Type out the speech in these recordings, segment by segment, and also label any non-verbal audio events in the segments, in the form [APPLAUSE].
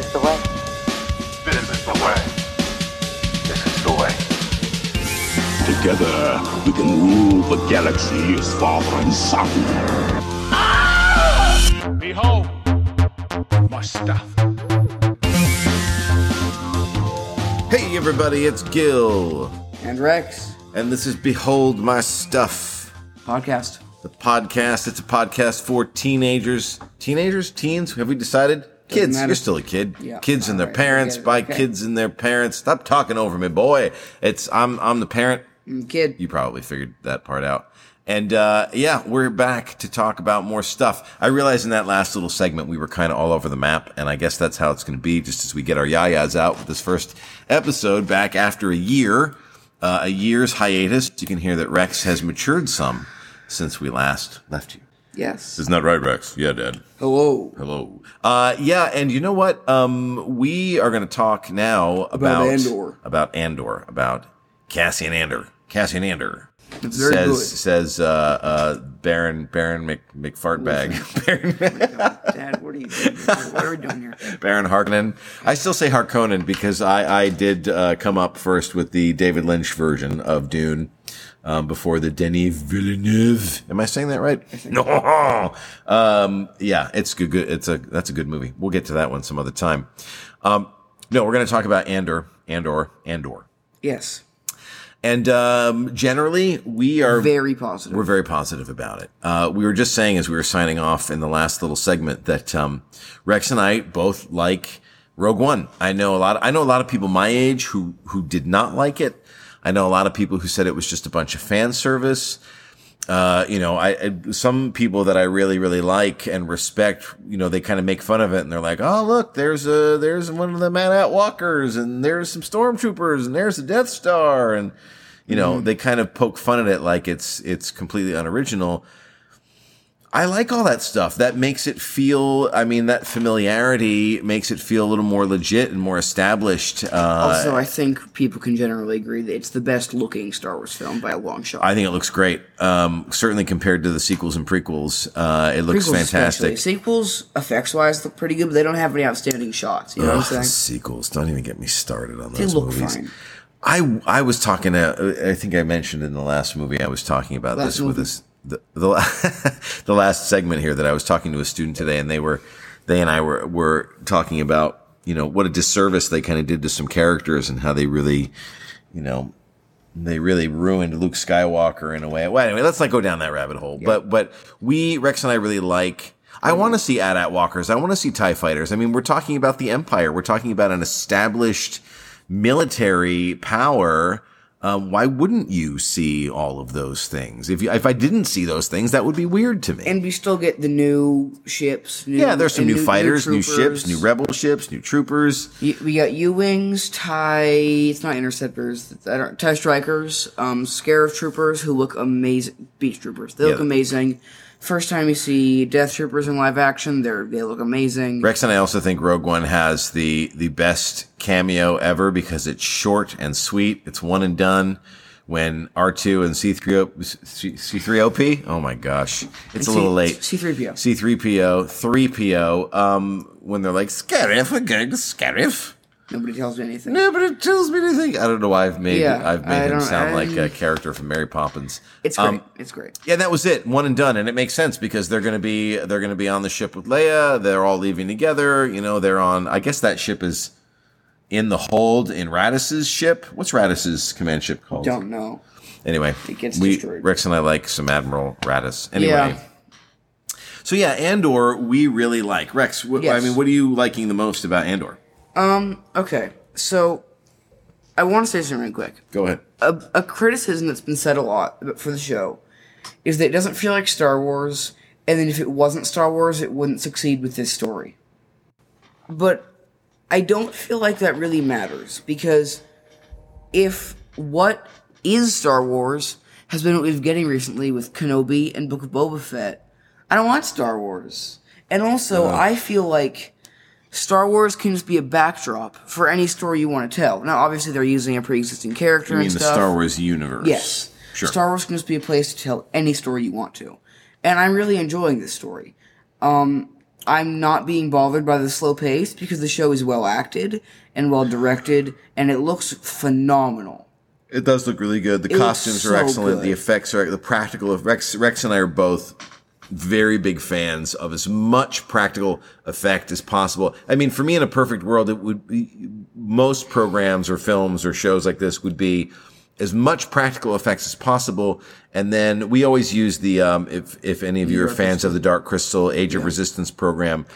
is the way. This is the way. This is the way. Together, we can rule the galaxy as father and son. Behold my stuff. Hey everybody, it's Gil, And Rex and this is Behold My Stuff, podcast. the podcast. It's a podcast for teenagers. Teenagers? Teens? Have we decided? Kids. matter. You're still a kid. Yeah. Kids and their Alright, parents by Okay. kids and their parents. Stop talking over me, boy. It's I'm I'm the parent. Mm, Kid. You probably figured that part out. And uh, yeah, we're back to talk about more stuff. I realized in that last little segment we were kind of all over the map, and I guess that's how it's going to be just as we get our yayas out with this first episode back after a year, uh, a year's hiatus. You can hear that Rex has matured some since we last left you. Yes. Isn't that right, Rex? Yeah, Dad. Hello. Hello. Uh, yeah, and you know what? Um, we are going to talk now about Andor. about Andor, about Cassian Andor. Cassian Andor. It's very says good. says uh, uh, Baron Baron Mc, McFartbag [LAUGHS] Baron Dad, what are you doing? What are we doing here? [LAUGHS] Baron Harkonnen. I still say Harkonnen because I I did uh, come up first with the David Lynch version of Dune. Um, before the Denis Villeneuve, am I saying that right? [LAUGHS] No, um, yeah, it's good. Good, it's a that's a good movie. We'll get to that one some other time. Um, no, we're going to talk about Andor, Andor, Andor, Yes. and um, generally we are Very positive. we're very positive about it. Uh, we were just saying as we were signing off in the last little segment that um, Rex and I both like Rogue One. I know a lot. I know a lot of people my age who who did not like it. I know a lot of people who said it was just a bunch of fan service. Uh, you know, I, I some people that I really really like and respect. You know, they kind of make fun of it and they're like, "Oh, look, there's a there's one of the Man at Walkers and there's some stormtroopers and there's the Death Star and." You know, they kind of poke fun at it like it's it's completely unoriginal. I like all that stuff. That makes it feel. I mean, that familiarity makes it feel a little more legit and more established. Uh, also, I think people can generally agree that it's the best looking Star Wars film by a long shot. I think it looks great. Um, certainly compared to the sequels and prequels, uh, it looks Prequels fantastic. especially. Sequels, effects wise, look pretty good, but they don't have any outstanding shots. You know Ugh, what I'm saying? sequels. Don't even get me started on They those look movies. fine. I I was talking to I think I mentioned in the last movie I was talking about Last this with movie. this the the, [LAUGHS] the last segment here that I was talking to a student today and they were they and I were were talking about you know what a disservice they kind of did to some characters and how they really you know they really ruined Luke Skywalker in a way. Well, anyway, let's not go down that rabbit hole. But but we Rex and I really like. I want to see AT-AT walkers. I want to see Tie fighters. I mean, we're talking about the Empire. We're talking about an established military power. Um, why wouldn't you see all of those things? If you, if I didn't see those things, that would be weird to me. And we still get the new ships. New, yeah, there's some and new, fighters, new, troopers. ships, new rebel ships, new troopers. Y- We got U wings, tie. It's not interceptors. I don't, tie strikers, um, scarab troopers who look amazing. Beach troopers, they look Yeah. amazing. First time you see Death Troopers in live action, they they look amazing. Rex and I also think Rogue One has the the best cameo ever because it's short and sweet. It's one and done. When R two and C three O C three OP, oh my gosh, it's a little late. C three PO. C three PO, three PO. Um, when they're like Scarif, we're going to Scarif. Nobody tells me anything. Nobody tells me anything. I don't know why I've made Yeah, I've made him sound like a character from Mary Poppins. It's great. Um, it's great. yeah, that was it. One and done, and it makes sense because they're going to be they're going to be on the ship with Leia. They're all leaving together. You know, they're on. I guess that ship is in the hold in Raddus's ship. What's Raddus's command ship called? Don't know. Anyway, It gets we destroyed. Rex and I like some Admiral Radis. Anyway. Yeah. So yeah, Andor we really like. Rex, wh- I mean, what are you liking the most about Andor? Um, okay, so I want to say something real quick. Go ahead. a, a criticism that's been said a lot for the show is that it doesn't feel like Star Wars, and then if it wasn't Star Wars, it wouldn't succeed with this story. But I don't feel like that really matters because if what is Star Wars has been what we've been getting recently with Kenobi and Book of Boba Fett, I don't want Star Wars. And also, I feel like Star Wars can just be a backdrop for any story you want to tell. Now, obviously, they're using a pre-existing character I mean and the stuff. Star Wars universe. Yes. Sure. Star Wars can just be a place to tell any story you want to. And I'm really enjoying this story. Um, I'm not being bothered by the slow pace because the show is well acted and well directed, and it looks phenomenal. It does look really good. The It costumes so are excellent. good. The effects are the practical. Rex, Rex and I are both very big fans of as much practical effect as possible. I mean, for me, in a perfect world, it would be most programs or films or shows like this would be as much practical effects as possible. And then we always use the um, if if any of you are fans of the Dark Crystal Age of Resistance program,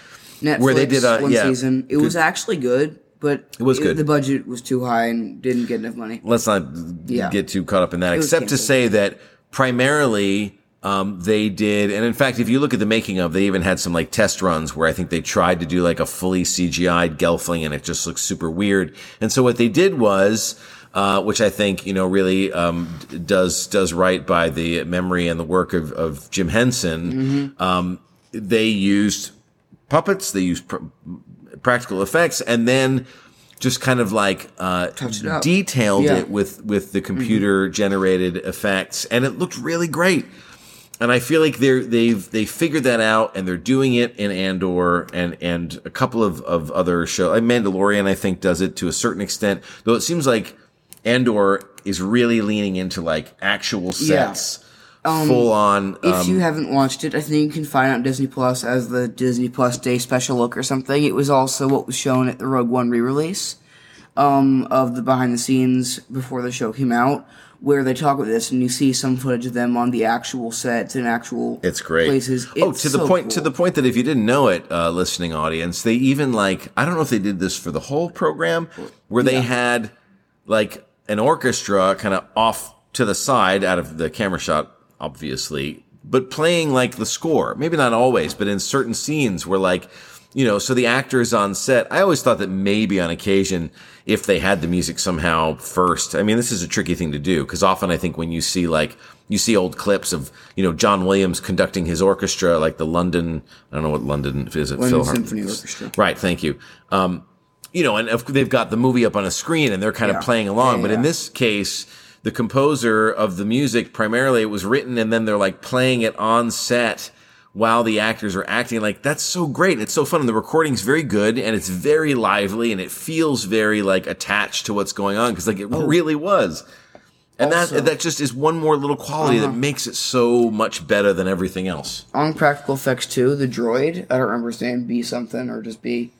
Netflix, Where they did, uh, one yeah, season. It was actually good, but it was good. The budget was too high and didn't get enough money. let's not Yeah. get too caught up in that, was except to say that primarily um, they did, and in fact, if you look at the making of, they even had some like test runs where I think they tried to do like a fully CGI'd Gelfling, and it just looks super weird. And so what they did was. Uh, which I think you know really um, does does right by the memory and the work of, of Jim Henson. Mm-hmm. Um, they used puppets, they used pr- practical effects, and then just kind of like uh, it detailed Yeah. Mm-hmm. it with with the computer generated effects, and it looked really great. And I feel like they're they've they figured that out, and they're doing it in Andor and and a couple of of other shows. Like Mandalorian, I think, does it to a certain extent, though it seems like Andor is really leaning into like actual Yeah. sets, full on. If Um, you haven't watched it, I think you can find it on Disney Plus as the Disney Plus Day special look or something. It was also what was shown at the Rogue One re-release um, of the behind the scenes before the show came out, where they talk about this, and you see some footage of them on the actual sets and actual It's great. places. oh, to the so point to the point that if you didn't know it, uh, listening audience, they even like I don't know if they did this for the whole program, where they had like an orchestra kind of off to the side out of the camera shot, obviously, but playing like the score. Maybe not always, but in certain scenes where like you know, so the actors on set, I always thought that maybe on occasion, if they had the music somehow first, I mean, this is a tricky thing to do because often I think when you see like, you see old clips of, you know, John Williams conducting his orchestra, like the London, I don't know what London is it? London Philhar- Symphony Orchestra. Right. Thank you. Um, you know, and they've got the movie up on a screen and they're kind Yeah. of playing along. Yeah, but in this case, the composer of the music primarily it was written and then they're like playing it on set while the actors are acting. Like that's so great. It's so fun. And the recording's very good and it's very lively and it feels very like attached to what's going on because like it really was. And Oh. Also- Uh-huh. that that just is one more little quality that makes it so much better than everything else. on practical effects too. The droid, I don't remember his name, B something or just B.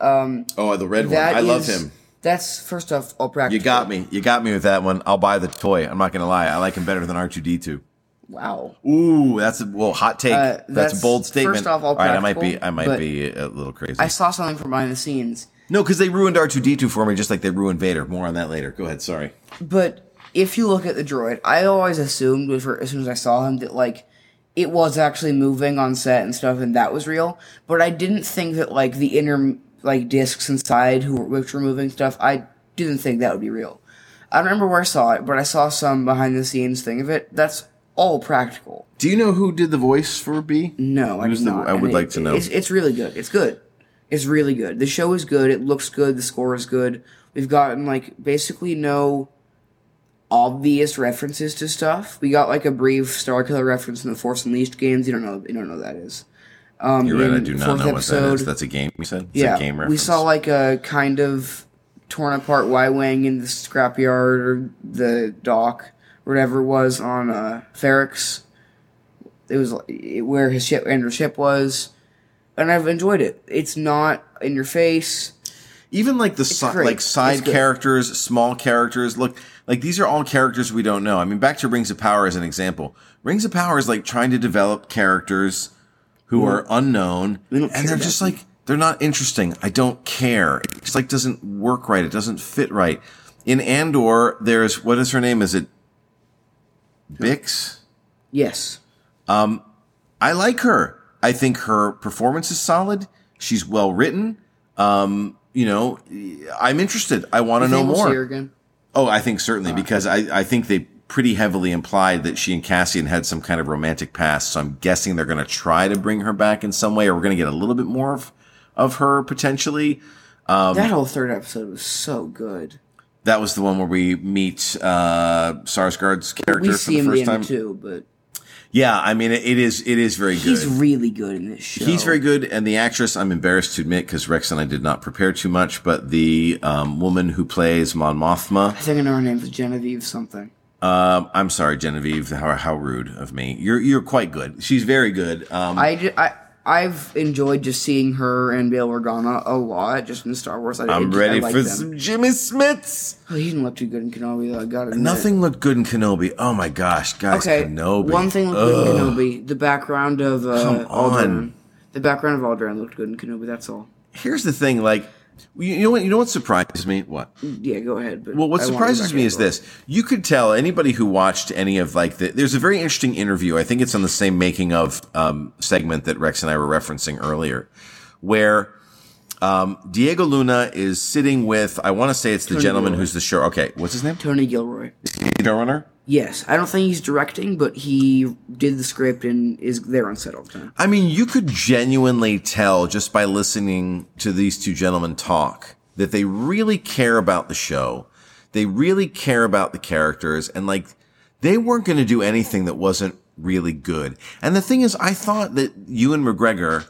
Oh, the red That I love is- him. That's first off all practical. You got me. You got me with that one. I'll buy the toy. I'm not going to lie. I like him better than R2D2. Wow. Ooh, that's a well hot take. Uh, that's, that's- a bold statement. first off, all right, I might be. I might be a little crazy. I saw something from behind the scenes. no, because they ruined R2D2 for me, just like they ruined Vader. More on that later. Go ahead. Sorry. But if you look at the droid, I always assumed as soon as I saw him that like it was actually moving on set and stuff, and that was real. But I didn't think that like the inner like discs inside who were, which were moving stuff. I didn't think that would be real. I don't remember where I saw it, but I saw some behind the scenes thing of it. That's all practical. Do you know who did the voice for B? No, I Who's the- not. I would And like it- to know. It's, it's really good. It's good. It's really good. The show is good. It looks good. The score is good. We've gotten like basically no obvious references to stuff. We got like a brief Starkiller reference in the Force Unleashed games. You don't know. You don't know what that is. Um, You're right. I in do not fourth know what that episode- is. That's a game. You said. It's yeah, a game reference. we saw like a kind of torn apart Y wing in the scrapyard or the dock, or whatever it was on uh, Ferrix. It was it, where his ship and her ship was, and I've enjoyed it. It's not in your face. even like the si- like side characters, small characters. Look, like these are all characters we don't know. I mean, back to Rings of Power as an example. Rings of Power is like trying to develop characters who are unknown, and they're just them. like they're not interesting. I don't care. It just like doesn't work right. It doesn't fit right. In Andor, there's what is her name? Is it Bix? Yes, Um, I like her. I think her performance is solid. She's well written. Um, you know, I'm interested. I want to know we'll more. see her again. Oh, I think certainly because I, I think they pretty heavily implied that she and Cassian had some kind of romantic past. So I'm guessing they're going to try to bring her back in some way, or we're going to get a little bit more of, of her potentially. Um, that whole third episode was so good. That was the one where we meet uh, Sarsgaard's character We for see the him first time. too, but Yeah, I mean, it, is it is very good. He's really good in this show. He's very good, and the actress I'm embarrassed to admit because Rex and I did not prepare too much, but the um, woman who plays Mon Mothma, I think I know her name is Genevieve something. um, I'm sorry, Genevieve, how how rude of me. You're you're quite good. She's very good. Um, I, I I've enjoyed just seeing her and Bail Organa a lot just in Star Wars. I, I'm I, ready I for them. some Jimmy Smits. Oh, he didn't look too good in Kenobi. Though, I got it. Nothing looked good in Kenobi. Oh my gosh, guys, Okay, Kenobi. one thing looked good in Kenobi. The background of uh, Come on. Alderaan. The background of Alderaan looked good in Kenobi. That's all. Here's the thing, like. You you know what? You know what surprises me? What? Yeah, go ahead. Well, what I surprises me is this: you could tell anybody who watched any of like the. There's a very interesting interview. I think it's on the same making of um, segment that Rex and I were referencing earlier, where um, Diego Luna is sitting with. I want to say it's the Tony gentleman Gilroy. who's the show. Okay, what's his name? Tony Gilroy. Is he the Showrunner. Yes, I don't think he's directing, but he did the script and is there on set all the time. I mean, you could genuinely tell just by listening to these two gentlemen talk that they really care about the show. They really care about the characters and like they weren't going to do anything that wasn't really good. And the thing is, I thought that Ewan McGregor,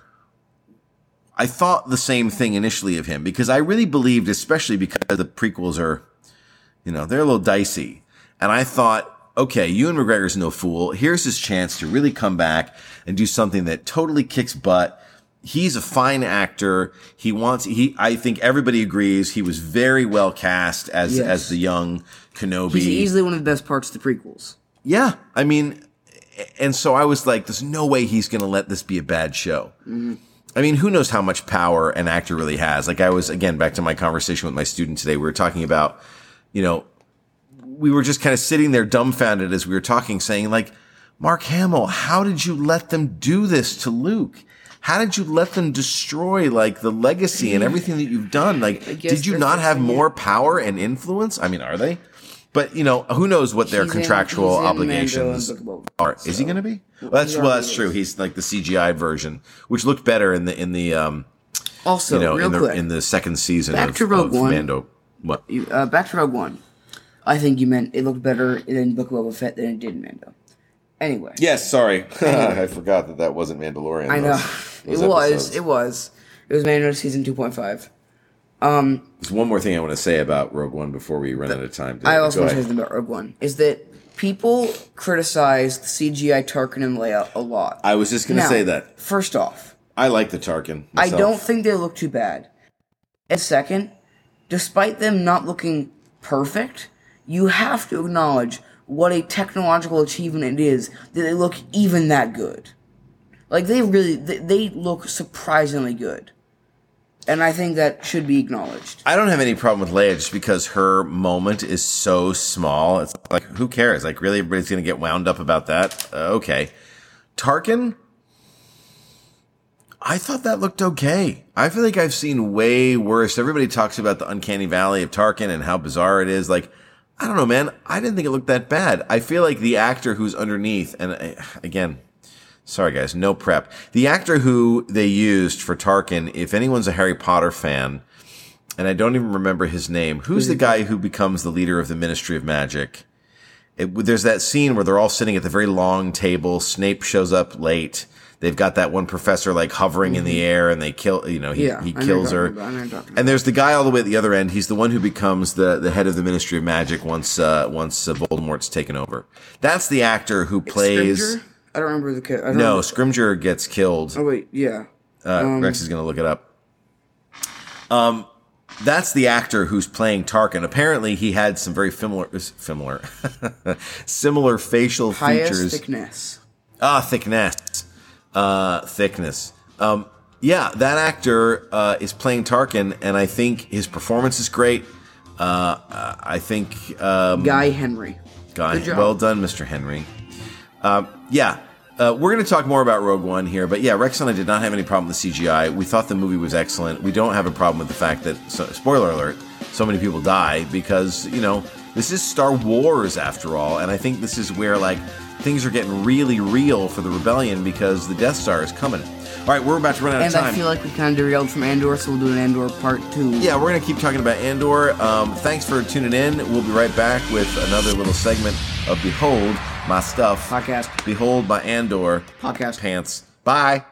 I thought the same thing initially of him because I really believed, especially because the prequels are, you know, they're a little dicey. And I thought, okay, Ewan McGregor's no fool. Here's his chance to really come back and do something that totally kicks butt. He's a fine actor. He wants, he, I think everybody agrees he was very well cast as, Yes. as the young Kenobi. He's easily one of the best parts of the prequels. Yeah, I mean, and so I was like, "There's no way he's going to let this be a bad show." Mm-hmm. I mean, who knows how much power an actor really has? Like, I was again back to my conversation with my student today. We were talking about, you know, we were just kind of sitting there dumbfounded as we were talking, saying, like, Mark Hamill, how did you let them do this to Luke? How did you let them destroy like the legacy and everything that you've done? Like, did you not have more power and influence? I mean, are they? But you know, who knows what their He's contractual he's in obligations and Book of Boba are? Is he going to be? Well, that's well, that's true. He's like the CGI version, which looked better in the in the um, Also, you know real in the quick, in the second season Back of, to Rogue of One. Mando. What? uh, back to Rogue One. I think you meant it looked better in Book of Boba Fett than it did in Mando. Anyway, Yes, sorry, [LAUGHS] I forgot that that wasn't Mandalorian. I know those- those it was. It was. It was Mando season two point five. Um, There's one more thing I want to say about Rogue One before we run out of time. I also want to say something about Rogue One. Is that people criticize the CGI Tarkin and Leia a lot. I was just going to say that First off, I like the Tarkin. I don't think they look too bad. And second, despite them not looking perfect, you have to acknowledge what a technological achievement it is that they look even that good. Like they really, they, they look surprisingly good, and I think that should be acknowledged. I don't have any problem with Leia just because her moment is so small. It's like, who cares? Like, really, everybody's to get wound up about that? Uh, okay. Tarkin, I thought that looked okay. I feel like I've seen way worse. Everybody talks about the uncanny valley of Tarkin and how bizarre it is. Like, I don't know, man. I didn't think it looked that bad. I feel like the actor who's underneath, and uh, again, Sorry, guys, no prep. The actor who they used for Tarkin, if anyone's a Harry Potter fan, and I don't even remember his name, who's the guy who becomes the leader of the Ministry of Magic? It, there's that scene where they're all sitting at the very long table. Snape shows up late. They've got that one professor like hovering in the air, and they kill. You know, he, Yeah, he kills her. talking about- I know you're talking about. And there's the guy all the way at the other end. He's the one who becomes the, the head of the Ministry of Magic once uh, once uh, Voldemort's taken over. That's the actor who plays. I don't remember the kid. I don't No, remember- Scrimgeour gets killed. Oh wait, yeah. Uh, Rex is going to look it up. Um, that's the actor who's playing Tarkin. Apparently, he had some very similar, similar, [LAUGHS] similar facial Pius features. Thicknesse. Ah, Thicknesse. Uh, Thicknesse. Um, yeah, that actor uh, is playing Tarkin, and I think his performance is great. Uh, uh, I think um, Guy Henry. Guy. Well done, Mr. Henry. Um, yeah, uh, we're going to talk more about Rogue One here, but yeah, Rex and I did not have any problem with CGI. We thought the movie was excellent. We don't have a problem with the fact that, so, spoiler alert, so many people die because, you know, this is Star Wars after all, and I think this is where, like, things are getting really real for the rebellion because the Death Star is coming. All right, we're about to run out And of time. And I feel like we kind of derailed from Andor, so we'll do an Andor part two. Yeah, we're going to keep talking about Andor. Um, thanks for tuning in. We'll be right back with another little segment of Behold my stuff. Podcast. Behold my Andor Podcast. pants. Bye.